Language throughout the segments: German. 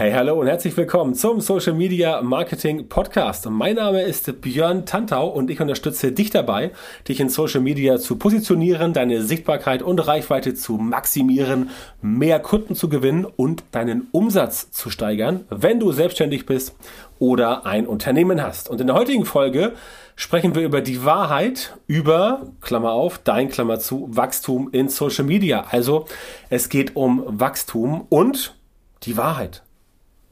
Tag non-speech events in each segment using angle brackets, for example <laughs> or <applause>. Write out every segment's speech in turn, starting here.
Hey, hallo und herzlich willkommen zum Social Media Marketing Podcast. Mein Name ist Björn Tantau und ich unterstütze dich dabei, dich in Social Media zu positionieren, deine Sichtbarkeit und Reichweite zu maximieren, mehr Kunden zu gewinnen und deinen Umsatz zu steigern, wenn du selbstständig bist oder ein Unternehmen hast. Und in der heutigen Folge sprechen wir über die Wahrheit über, Klammer auf, dein Klammer zu, Wachstum in Social Media. Also es geht um Wachstum und die Wahrheit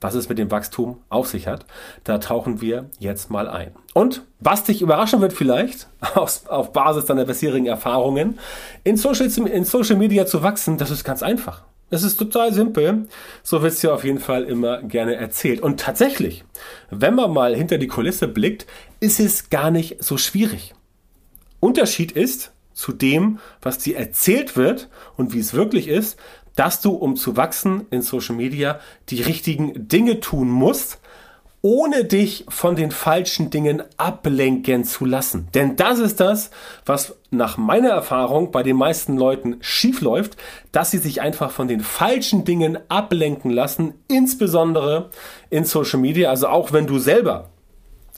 was es mit dem Wachstum auf sich hat. Da tauchen wir jetzt mal ein. Und was dich überraschen wird vielleicht, <laughs> auf, auf Basis deiner bisherigen Erfahrungen, in Social, in Social Media zu wachsen, das ist ganz einfach. Das ist total simpel. So wird es dir auf jeden Fall immer gerne erzählt. Und tatsächlich, wenn man mal hinter die Kulisse blickt, ist es gar nicht so schwierig. Unterschied ist zu dem, was dir erzählt wird und wie es wirklich ist, dass du, um zu wachsen in Social Media, die richtigen Dinge tun musst, ohne dich von den falschen Dingen ablenken zu lassen. Denn das ist das, was nach meiner Erfahrung bei den meisten Leuten schief läuft, dass sie sich einfach von den falschen Dingen ablenken lassen, insbesondere in Social Media. Also auch wenn du selber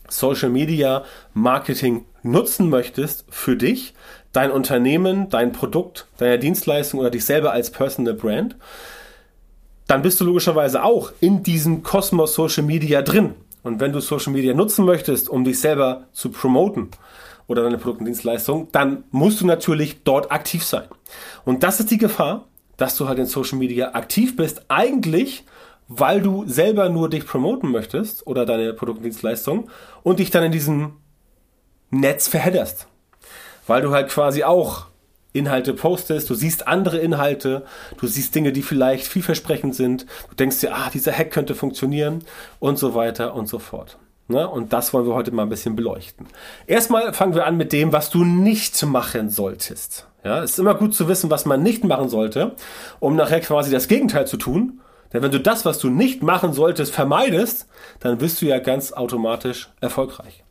Social Media Marketing nutzen möchtest für dich, dein Unternehmen, dein Produkt, deine Dienstleistung oder dich selber als Personal Brand, dann bist du logischerweise auch in diesem Kosmos Social Media drin. Und wenn du Social Media nutzen möchtest, um dich selber zu promoten oder deine Produkte und Dienstleistungen, dann musst du natürlich dort aktiv sein. Und das ist die Gefahr, dass du halt in Social Media aktiv bist, eigentlich weil du selber nur dich promoten möchtest oder deine Dienstleistungen und dich dann in diesem Netz verhedderst weil du halt quasi auch Inhalte postest, du siehst andere Inhalte, du siehst Dinge, die vielleicht vielversprechend sind, du denkst dir, ah, dieser Hack könnte funktionieren und so weiter und so fort. Ne? Und das wollen wir heute mal ein bisschen beleuchten. Erstmal fangen wir an mit dem, was du nicht machen solltest. Ja, es ist immer gut zu wissen, was man nicht machen sollte, um nachher quasi das Gegenteil zu tun. Denn wenn du das, was du nicht machen solltest, vermeidest, dann wirst du ja ganz automatisch erfolgreich.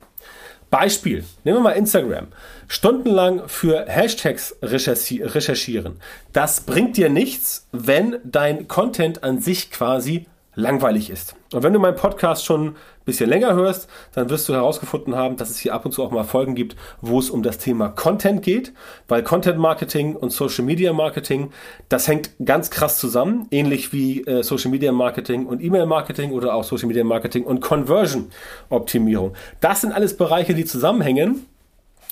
Beispiel, nehmen wir mal Instagram. Stundenlang für Hashtags recherchieren. Das bringt dir nichts, wenn dein Content an sich quasi langweilig ist. Und wenn du meinen Podcast schon bisschen länger hörst, dann wirst du herausgefunden haben, dass es hier ab und zu auch mal Folgen gibt, wo es um das Thema Content geht, weil Content Marketing und Social Media Marketing, das hängt ganz krass zusammen, ähnlich wie äh, Social Media Marketing und E-Mail Marketing oder auch Social Media Marketing und Conversion Optimierung. Das sind alles Bereiche, die zusammenhängen.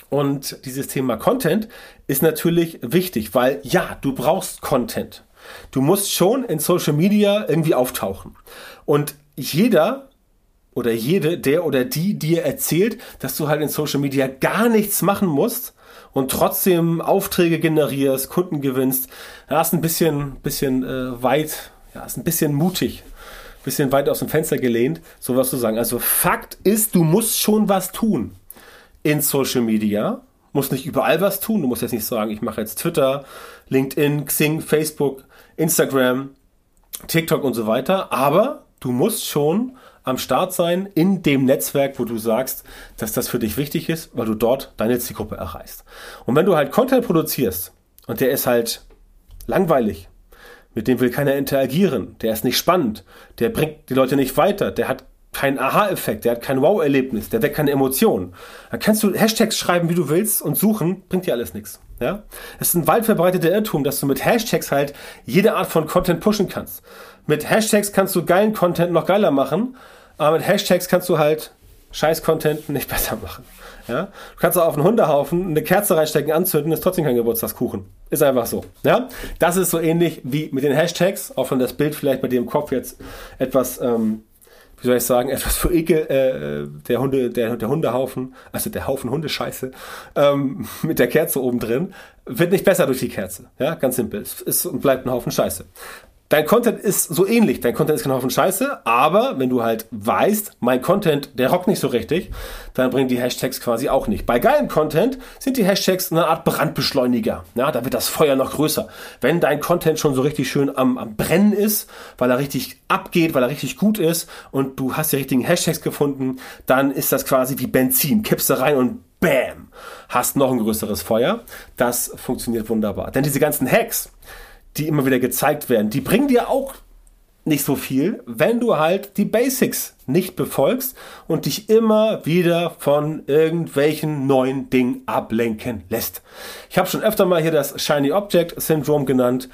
Und dieses Thema Content ist natürlich wichtig, weil ja, du brauchst Content. Du musst schon in Social Media irgendwie auftauchen. Und jeder oder jede, der oder die dir erzählt, dass du halt in Social Media gar nichts machen musst und trotzdem Aufträge generierst, Kunden gewinnst, ja, ist ein bisschen, bisschen äh, weit, ja, ist ein bisschen mutig, bisschen weit aus dem Fenster gelehnt, sowas zu sagen. Also Fakt ist, du musst schon was tun in Social Media, musst nicht überall was tun. Du musst jetzt nicht sagen, ich mache jetzt Twitter, LinkedIn, Xing, Facebook, Instagram, TikTok und so weiter. Aber du musst schon am Start sein in dem Netzwerk, wo du sagst, dass das für dich wichtig ist, weil du dort deine Zielgruppe erreichst. Und wenn du halt Content produzierst und der ist halt langweilig, mit dem will keiner interagieren, der ist nicht spannend, der bringt die Leute nicht weiter, der hat keinen Aha-Effekt, der hat kein Wow-Erlebnis, der weckt keine Emotionen. Da kannst du Hashtags schreiben, wie du willst und suchen, bringt dir alles nichts. Ja? Es ist ein weit verbreiteter Irrtum, dass du mit Hashtags halt jede Art von Content pushen kannst. Mit Hashtags kannst du geilen Content noch geiler machen, aber mit Hashtags kannst du halt Scheiß-Content nicht <laughs> besser machen. Ja? Du kannst auch auf einen Hundehaufen eine Kerze reinstecken, anzünden, ist trotzdem kein Geburtstagskuchen. Ist einfach so. Ja? Das ist so ähnlich wie mit den Hashtags, auch wenn das Bild vielleicht bei dir im Kopf jetzt etwas ähm, wie soll ich sagen, etwas für Ekel, äh, der Hunde, der, der Hundehaufen, also der Haufen Hundescheiße, ähm, <laughs> mit der Kerze oben drin, wird nicht besser durch die Kerze. Ja, ganz simpel. Es ist und bleibt ein Haufen Scheiße. Dein Content ist so ähnlich. Dein Content ist kein Haufen Scheiße, aber wenn du halt weißt, mein Content, der rockt nicht so richtig, dann bringen die Hashtags quasi auch nicht. Bei geilem Content sind die Hashtags eine Art Brandbeschleuniger. Ja, da wird das Feuer noch größer. Wenn dein Content schon so richtig schön am, am Brennen ist, weil er richtig abgeht, weil er richtig gut ist und du hast die richtigen Hashtags gefunden, dann ist das quasi wie Benzin. Kippst du rein und bam, hast noch ein größeres Feuer. Das funktioniert wunderbar. Denn diese ganzen Hacks, die immer wieder gezeigt werden, die bringen dir auch nicht so viel, wenn du halt die Basics nicht befolgst und dich immer wieder von irgendwelchen neuen Dingen ablenken lässt. Ich habe schon öfter mal hier das Shiny Object Syndrome genannt.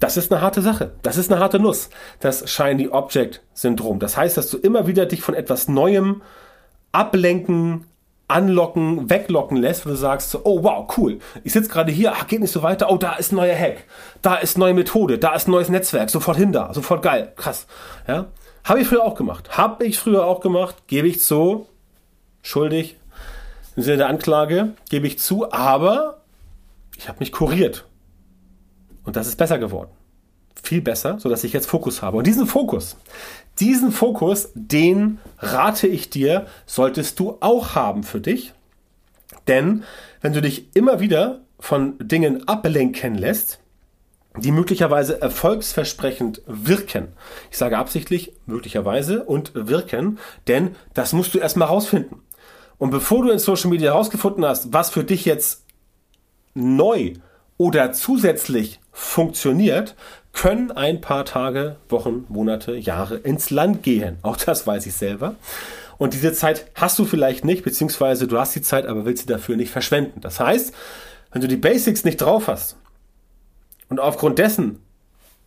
Das ist eine harte Sache. Das ist eine harte Nuss. Das Shiny Object Syndrom. Das heißt, dass du immer wieder dich von etwas Neuem ablenken, anlocken, weglocken lässt, wo du sagst, so, oh wow, cool, ich sitze gerade hier, ach, geht nicht so weiter, oh, da ist ein neuer Hack, da ist neue Methode, da ist ein neues Netzwerk, sofort hin da, sofort geil, krass. Ja? Habe ich früher auch gemacht. Habe ich früher auch gemacht, gebe ich zu, schuldig, im Sinne der Anklage, gebe ich zu, aber ich habe mich kuriert. Und das ist besser geworden. Viel besser, sodass ich jetzt Fokus habe. Und diesen Fokus, diesen Fokus, den rate ich dir, solltest du auch haben für dich. Denn wenn du dich immer wieder von Dingen ablenken lässt, die möglicherweise erfolgsversprechend wirken. Ich sage absichtlich möglicherweise und wirken, denn das musst du erstmal rausfinden. Und bevor du in Social Media herausgefunden hast, was für dich jetzt neu oder zusätzlich funktioniert, können ein paar Tage, Wochen, Monate, Jahre ins Land gehen. Auch das weiß ich selber. Und diese Zeit hast du vielleicht nicht, beziehungsweise du hast die Zeit, aber willst sie dafür nicht verschwenden. Das heißt, wenn du die Basics nicht drauf hast und aufgrund dessen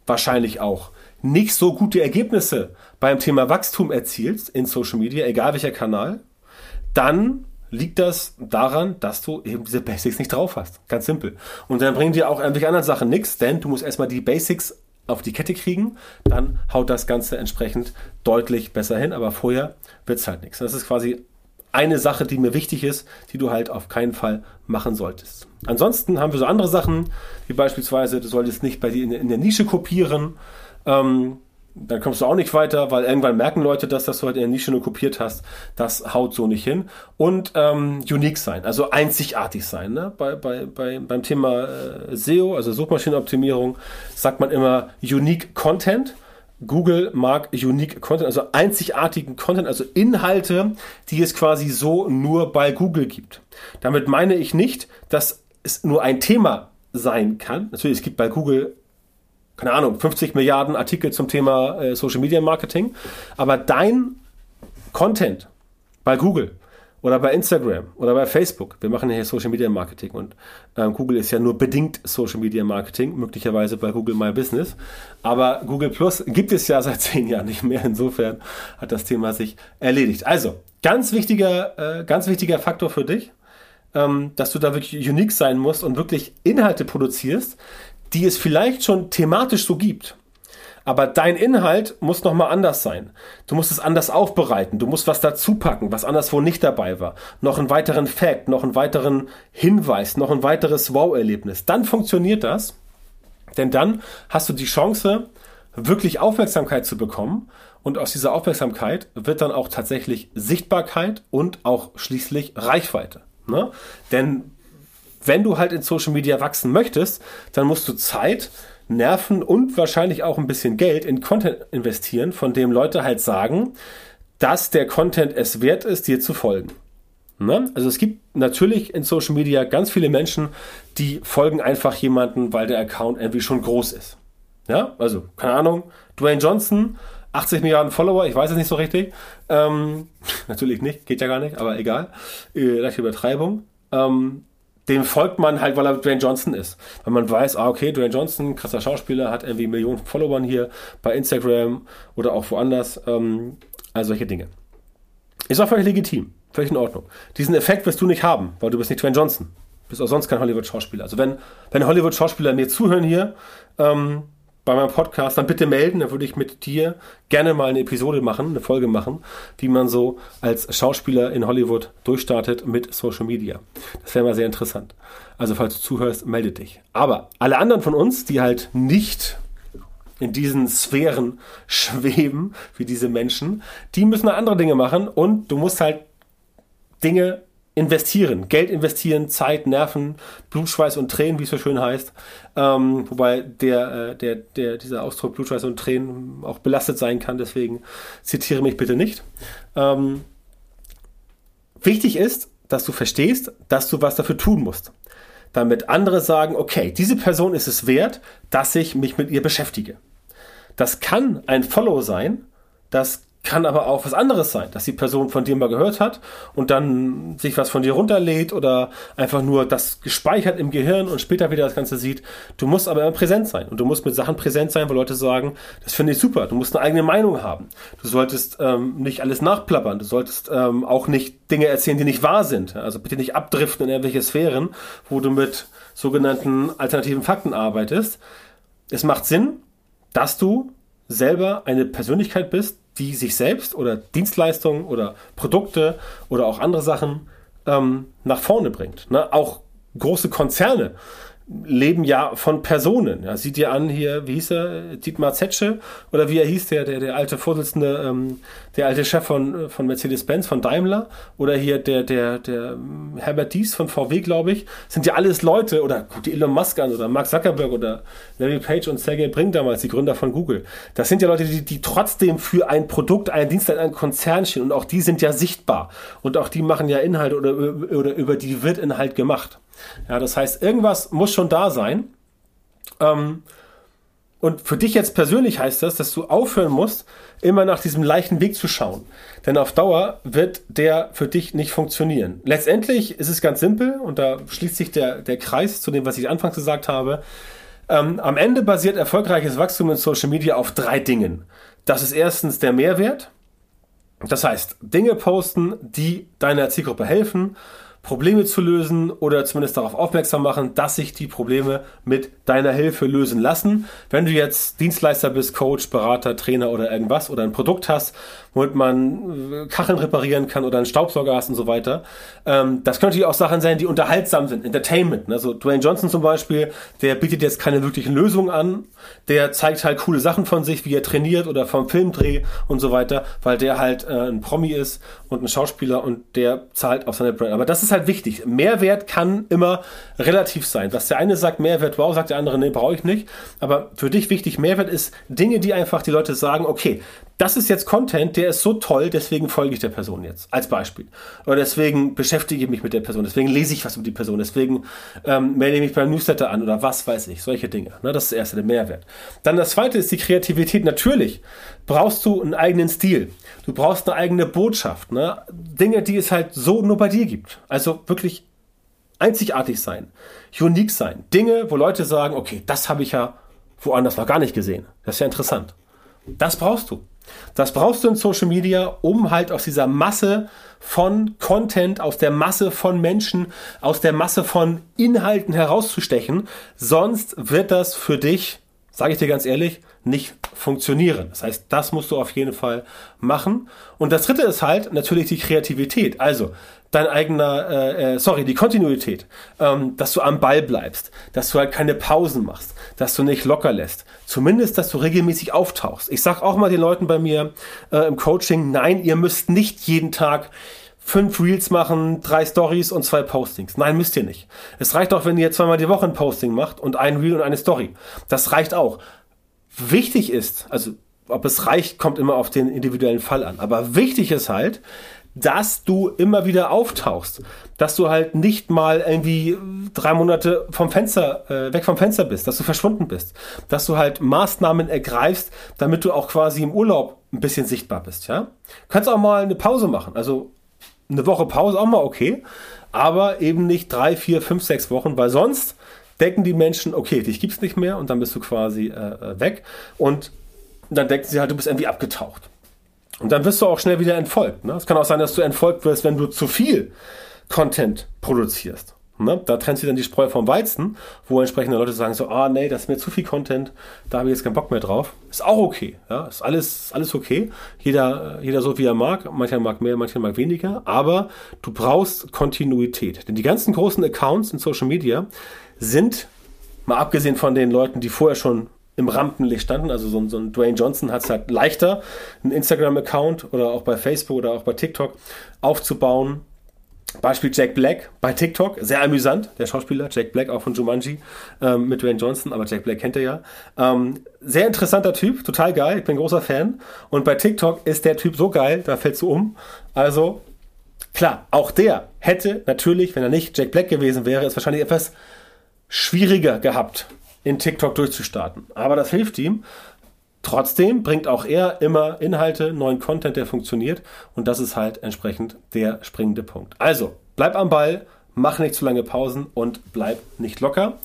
wahrscheinlich auch nicht so gute Ergebnisse beim Thema Wachstum erzielst in Social Media, egal welcher Kanal, dann liegt das daran, dass du eben diese Basics nicht drauf hast. Ganz simpel. Und dann bringen dir auch irgendwelche anderen Sachen nichts, denn du musst erstmal die Basics auf die Kette kriegen, dann haut das Ganze entsprechend deutlich besser hin, aber vorher wird es halt nichts. Das ist quasi eine Sache, die mir wichtig ist, die du halt auf keinen Fall machen solltest. Ansonsten haben wir so andere Sachen, wie beispielsweise, du solltest nicht bei dir in, der Nische kopieren. Ähm, dann kommst du auch nicht weiter, weil irgendwann merken Leute, dass das du halt in der Nische nur kopiert hast. Das haut so nicht hin. Und ähm, unique sein, also einzigartig sein. Ne? Bei, bei, bei, beim Thema äh, SEO, also Suchmaschinenoptimierung, sagt man immer Unique Content. Google mag Unique Content, also einzigartigen Content, also Inhalte, die es quasi so nur bei Google gibt. Damit meine ich nicht, dass es nur ein Thema sein kann. Natürlich, es gibt bei Google keine Ahnung, 50 Milliarden Artikel zum Thema äh, Social Media Marketing. Aber dein Content bei Google oder bei Instagram oder bei Facebook, wir machen ja hier Social Media Marketing und ähm, Google ist ja nur bedingt Social Media Marketing, möglicherweise bei Google My Business. Aber Google Plus gibt es ja <laughs> seit zehn Jahren nicht mehr. Insofern hat das Thema sich erledigt. Also, ganz wichtiger, äh, ganz wichtiger Faktor für dich, ähm, dass du da wirklich unique sein musst und wirklich Inhalte produzierst, die es vielleicht schon thematisch so gibt. Aber dein Inhalt muss nochmal anders sein. Du musst es anders aufbereiten. Du musst was dazu packen, was anderswo nicht dabei war. Noch einen weiteren Fact, noch einen weiteren Hinweis, noch ein weiteres Wow-Erlebnis. Dann funktioniert das. Denn dann hast du die Chance, wirklich Aufmerksamkeit zu bekommen. Und aus dieser Aufmerksamkeit wird dann auch tatsächlich Sichtbarkeit und auch schließlich Reichweite. Ne? Denn wenn du halt in Social Media wachsen möchtest, dann musst du Zeit, Nerven und wahrscheinlich auch ein bisschen Geld in Content investieren, von dem Leute halt sagen, dass der Content es wert ist, dir zu folgen. Ne? Also es gibt natürlich in Social Media ganz viele Menschen, die folgen einfach jemanden, weil der Account irgendwie schon groß ist. Ja, also keine Ahnung, Dwayne Johnson, 80 Milliarden Follower, ich weiß es nicht so richtig. Ähm, <laughs> natürlich nicht, geht ja gar nicht, aber egal. Äh, leichte Übertreibung. Ähm, dem folgt man halt, weil er Dwayne Johnson ist. Weil man weiß, ah, okay, Dwayne Johnson, krasser Schauspieler, hat irgendwie Millionen Followern hier bei Instagram oder auch woanders. Ähm, also solche Dinge. Ist auch völlig legitim, völlig in Ordnung. Diesen Effekt wirst du nicht haben, weil du bist nicht Dwayne Johnson. Du bist auch sonst kein Hollywood-Schauspieler. Also wenn, wenn Hollywood-Schauspieler mir zuhören hier, ähm, bei meinem Podcast, dann bitte melden. Dann würde ich mit dir gerne mal eine Episode machen, eine Folge machen, wie man so als Schauspieler in Hollywood durchstartet mit Social Media. Das wäre mal sehr interessant. Also falls du zuhörst, melde dich. Aber alle anderen von uns, die halt nicht in diesen Sphären schweben, wie diese Menschen, die müssen andere Dinge machen und du musst halt Dinge investieren, Geld investieren, Zeit, Nerven, Blutschweiß und Tränen, wie es so schön heißt. Ähm, wobei der, äh, der, der, dieser Ausdruck Blutschweiß und Tränen auch belastet sein kann, deswegen zitiere mich bitte nicht. Ähm, wichtig ist, dass du verstehst, dass du was dafür tun musst. Damit andere sagen, okay, diese Person ist es wert, dass ich mich mit ihr beschäftige. Das kann ein Follow sein, das kann aber auch was anderes sein, dass die Person von dir mal gehört hat und dann sich was von dir runterlädt oder einfach nur das gespeichert im Gehirn und später wieder das Ganze sieht. Du musst aber immer präsent sein und du musst mit Sachen präsent sein, wo Leute sagen, das finde ich super. Du musst eine eigene Meinung haben. Du solltest ähm, nicht alles nachplappern. Du solltest ähm, auch nicht Dinge erzählen, die nicht wahr sind. Also bitte nicht abdriften in irgendwelche Sphären, wo du mit sogenannten alternativen Fakten arbeitest. Es macht Sinn, dass du selber eine Persönlichkeit bist, die sich selbst oder Dienstleistungen oder Produkte oder auch andere Sachen ähm, nach vorne bringt. Ne? Auch große Konzerne leben ja von Personen. Ja, sieht ihr an hier, wie hieß er, Dietmar Zetsche? Oder wie er hieß, der, der, der alte Vorsitzende, ähm, der alte Chef von, von Mercedes-Benz, von Daimler? Oder hier der, der, der ähm, Herbert Dies von VW, glaube ich, sind ja alles Leute. Oder guck die Elon Musk an oder Mark Zuckerberg oder Larry Page und Sergey Brin damals, die Gründer von Google. Das sind ja Leute, die, die trotzdem für ein Produkt, einen Dienstleister, einen Konzern stehen. Und auch die sind ja sichtbar. Und auch die machen ja Inhalt oder, oder über die wird Inhalt gemacht. Ja, das heißt, irgendwas muss schon da sein. Ähm, und für dich jetzt persönlich heißt das, dass du aufhören musst, immer nach diesem leichten Weg zu schauen. Denn auf Dauer wird der für dich nicht funktionieren. Letztendlich ist es ganz simpel und da schließt sich der, der Kreis zu dem, was ich anfangs gesagt habe. Ähm, am Ende basiert erfolgreiches Wachstum in Social Media auf drei Dingen. Das ist erstens der Mehrwert. Das heißt, Dinge posten, die deiner Zielgruppe helfen Probleme zu lösen oder zumindest darauf aufmerksam machen, dass sich die Probleme mit deiner Hilfe lösen lassen. Wenn du jetzt Dienstleister bist, Coach, Berater, Trainer oder irgendwas oder ein Produkt hast, womit man äh, Kacheln reparieren kann oder einen Staubsauger hast und so weiter. Ähm, das können natürlich auch Sachen sein, die unterhaltsam sind, Entertainment. Ne? Dwayne Johnson zum Beispiel, der bietet jetzt keine wirklichen Lösungen an, der zeigt halt coole Sachen von sich, wie er trainiert oder vom Filmdreh und so weiter, weil der halt äh, ein Promi ist und ein Schauspieler und der zahlt auf seine Brand. Aber das ist halt wichtig. Mehrwert kann immer relativ sein. Was der eine sagt, Mehrwert, wow, sagt der andere, nee, brauche ich nicht. Aber für dich wichtig, Mehrwert ist Dinge, die einfach die Leute sagen, okay, das ist jetzt Content, der ist so toll, deswegen folge ich der Person jetzt, als Beispiel. Oder deswegen beschäftige ich mich mit der Person, deswegen lese ich was über die Person, deswegen ähm, melde ich mich beim Newsletter an oder was weiß ich, solche Dinge. Ne, das ist das erste, der Mehrwert. Dann das zweite ist die Kreativität. Natürlich brauchst du einen eigenen Stil. Du brauchst eine eigene Botschaft. Ne? Dinge, die es halt so nur bei dir gibt. Also wirklich einzigartig sein, unique sein. Dinge, wo Leute sagen, okay, das habe ich ja woanders noch gar nicht gesehen. Das ist ja interessant. Das brauchst du. Das brauchst du in Social Media, um halt aus dieser Masse von Content, aus der Masse von Menschen, aus der Masse von Inhalten herauszustechen. Sonst wird das für dich, sage ich dir ganz ehrlich, nicht funktionieren. Das heißt, das musst du auf jeden Fall machen. Und das dritte ist halt natürlich die Kreativität. Also dein eigener, äh, äh, sorry, die Kontinuität, ähm, dass du am Ball bleibst, dass du halt keine Pausen machst, dass du nicht locker lässt. Zumindest, dass du regelmäßig auftauchst. Ich sag auch mal den Leuten bei mir äh, im Coaching, nein, ihr müsst nicht jeden Tag fünf Reels machen, drei Stories und zwei Postings. Nein, müsst ihr nicht. Es reicht auch, wenn ihr zweimal die Woche ein Posting macht und ein Reel und eine Story. Das reicht auch wichtig ist, also ob es reicht, kommt immer auf den individuellen Fall an. Aber wichtig ist halt, dass du immer wieder auftauchst, dass du halt nicht mal irgendwie drei Monate vom Fenster äh, weg vom Fenster bist, dass du verschwunden bist, dass du halt Maßnahmen ergreifst, damit du auch quasi im Urlaub ein bisschen sichtbar bist, ja? kannst auch mal eine Pause machen, also eine Woche Pause auch mal okay, aber eben nicht drei, vier, fünf, sechs Wochen, weil sonst denken die Menschen, okay, dich gibt's nicht mehr und dann bist du quasi äh, äh, weg und dann denken sie halt, du bist irgendwie abgetaucht. Und dann wirst du auch schnell wieder entfolgt. Ne? Es kann auch sein, dass du entfolgt wirst, wenn du zu viel Content produzierst. Ne? Da trennt sich dann die Spreu vom Weizen, wo entsprechende Leute sagen so, ah nee, das ist mir zu viel Content, da habe ich jetzt keinen Bock mehr drauf. Ist auch okay. Ja? Ist alles, alles okay. Jeder, jeder so wie er mag. Mancher mag mehr, mancher mag weniger. Aber du brauchst Kontinuität. Denn die ganzen großen Accounts in Social Media sind, mal abgesehen von den Leuten, die vorher schon im Rampenlicht standen, also so, so ein Dwayne Johnson hat es halt leichter, einen Instagram-Account oder auch bei Facebook oder auch bei TikTok aufzubauen. Beispiel Jack Black bei TikTok, sehr amüsant, der Schauspieler Jack Black, auch von Jumanji ähm, mit Dwayne Johnson, aber Jack Black kennt er ja. Ähm, sehr interessanter Typ, total geil, ich bin großer Fan. Und bei TikTok ist der Typ so geil, da fällst du um. Also, klar, auch der hätte natürlich, wenn er nicht Jack Black gewesen wäre, es wahrscheinlich etwas schwieriger gehabt, in TikTok durchzustarten. Aber das hilft ihm. Trotzdem bringt auch er immer Inhalte, neuen Content, der funktioniert. Und das ist halt entsprechend der springende Punkt. Also, bleib am Ball, mach nicht zu lange Pausen und bleib nicht locker.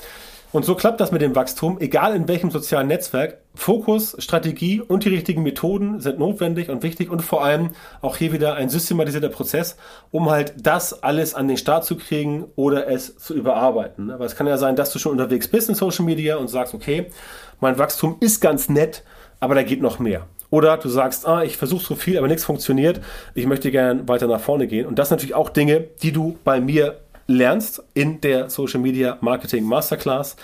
Und so klappt das mit dem Wachstum, egal in welchem sozialen Netzwerk. Fokus, Strategie und die richtigen Methoden sind notwendig und wichtig und vor allem auch hier wieder ein systematisierter Prozess, um halt das alles an den Start zu kriegen oder es zu überarbeiten. Aber es kann ja sein, dass du schon unterwegs bist in Social Media und sagst, okay, mein Wachstum ist ganz nett, aber da geht noch mehr. Oder du sagst, ah, ich versuche so viel, aber nichts funktioniert. Ich möchte gerne weiter nach vorne gehen. Und das sind natürlich auch Dinge, die du bei mir lernst in der Social Media Marketing Masterclass.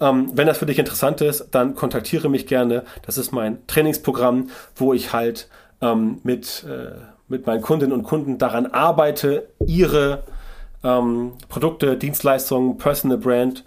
Ähm, wenn das für dich interessant ist, dann kontaktiere mich gerne. Das ist mein Trainingsprogramm, wo ich halt ähm, mit, äh, mit meinen Kundinnen und Kunden daran arbeite, ihre ähm, Produkte, Dienstleistungen, Personal Brand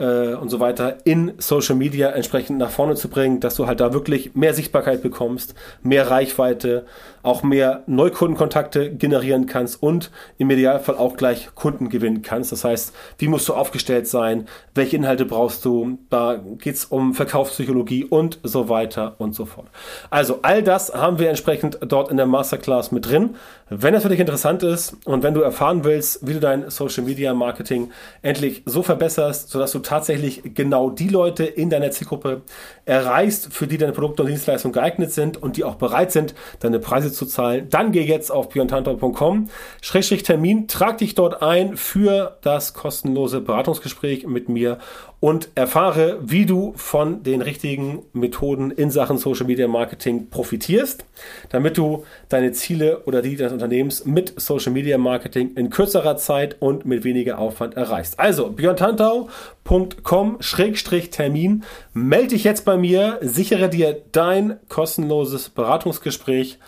äh, und so weiter in Social Media entsprechend nach vorne zu bringen, dass du halt da wirklich mehr Sichtbarkeit bekommst, mehr Reichweite, auch mehr Neukundenkontakte generieren kannst und im Idealfall auch gleich Kunden gewinnen kannst. Das heißt, wie musst du aufgestellt sein, welche Inhalte brauchst du, da geht's um Verkaufspsychologie und so weiter und so fort. Also all das haben wir entsprechend dort in der Masterclass mit drin. Wenn das für dich interessant ist und wenn du erfahren willst, wie du dein Social Media Marketing endlich so verbesserst, sodass du tatsächlich genau die Leute in deiner Zielgruppe erreichst, für die deine Produkte und Dienstleistungen geeignet sind und die auch bereit sind, deine Preise zu zahlen, dann geh jetzt auf björntantor.com, Schrägstrich Termin, trag dich dort ein für das kostenlose Beratungsgespräch mit mir und erfahre, wie du von den richtigen Methoden in Sachen Social Media Marketing profitierst, damit du deine Ziele oder die deines Unternehmens mit Social Media Marketing in kürzerer Zeit und mit weniger Aufwand erreichst. Also björntantau.com-termin. Melde dich jetzt bei mir, sichere dir dein kostenloses Beratungsgespräch.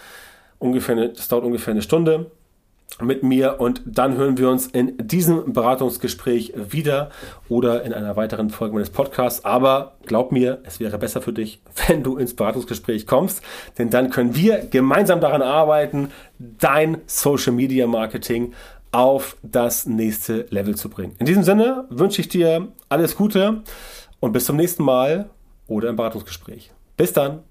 Ungefähr, das dauert ungefähr eine Stunde mit mir und dann hören wir uns in diesem Beratungsgespräch wieder oder in einer weiteren Folge meines Podcasts. Aber glaub mir, es wäre besser für dich, <laughs> wenn du ins Beratungsgespräch kommst, denn dann können wir gemeinsam daran arbeiten, dein Social Media Marketing auf das nächste Level zu bringen. In diesem Sinne wünsche ich dir alles Gute und bis zum nächsten Mal oder im Beratungsgespräch. Bis dann.